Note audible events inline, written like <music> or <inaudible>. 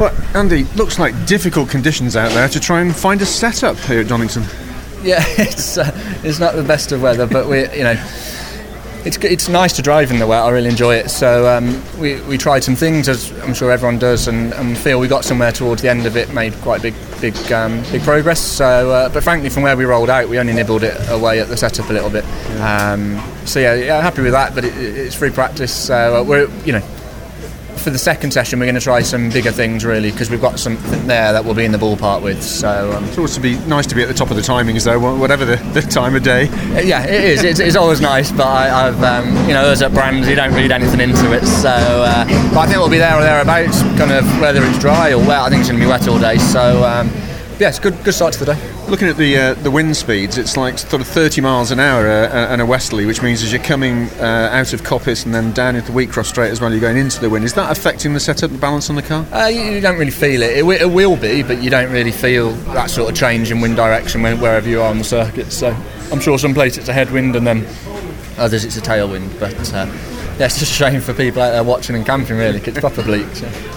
Well, Andy, looks like difficult conditions out there to try and find a setup here at Donington. Yeah, <laughs> it's uh, it's not the best of weather, but we you know. It's, it's nice to drive in the wet. I really enjoy it. So um, we, we tried some things, as I'm sure everyone does, and, and feel we got somewhere towards the end of it. Made quite big big um, big progress. So, uh, but frankly, from where we rolled out, we only nibbled it away at the setup a little bit. Um, so yeah, yeah, happy with that. But it, it's free practice. So uh, we're you know for the second session, we're going to try some bigger things really because we've got something there that we'll be in the ballpark with. So um, It's always to be nice to be at the top of the timings, though, whatever the, the time of day. uh, yeah, it is. It's, it's always nice, but I, I've um, you know us at Brands, you don't read anything into it. So, uh, but I think we'll be there or thereabouts, kind of whether it's dry or wet. I think it's going to be wet all day. So um, yeah, it's good good start to the day. Looking at the uh, the wind speeds, it's like sort of 30 miles an hour uh, and a westerly, which means as you're coming uh, out of Coppice and then down into the Wheatcroft Straight as well, you're going into the wind. Is that affecting the setup, the balance on the car? Uh, you, you don't really feel it. It, it will be, but you don't really feel that sort of change in wind direction when, wherever you are on the circuit. So I'm sure some places it's a headwind and then others it's a tailwind. But uh, yeah, it's just a shame for people out there watching and camping really, it's proper bleak. So.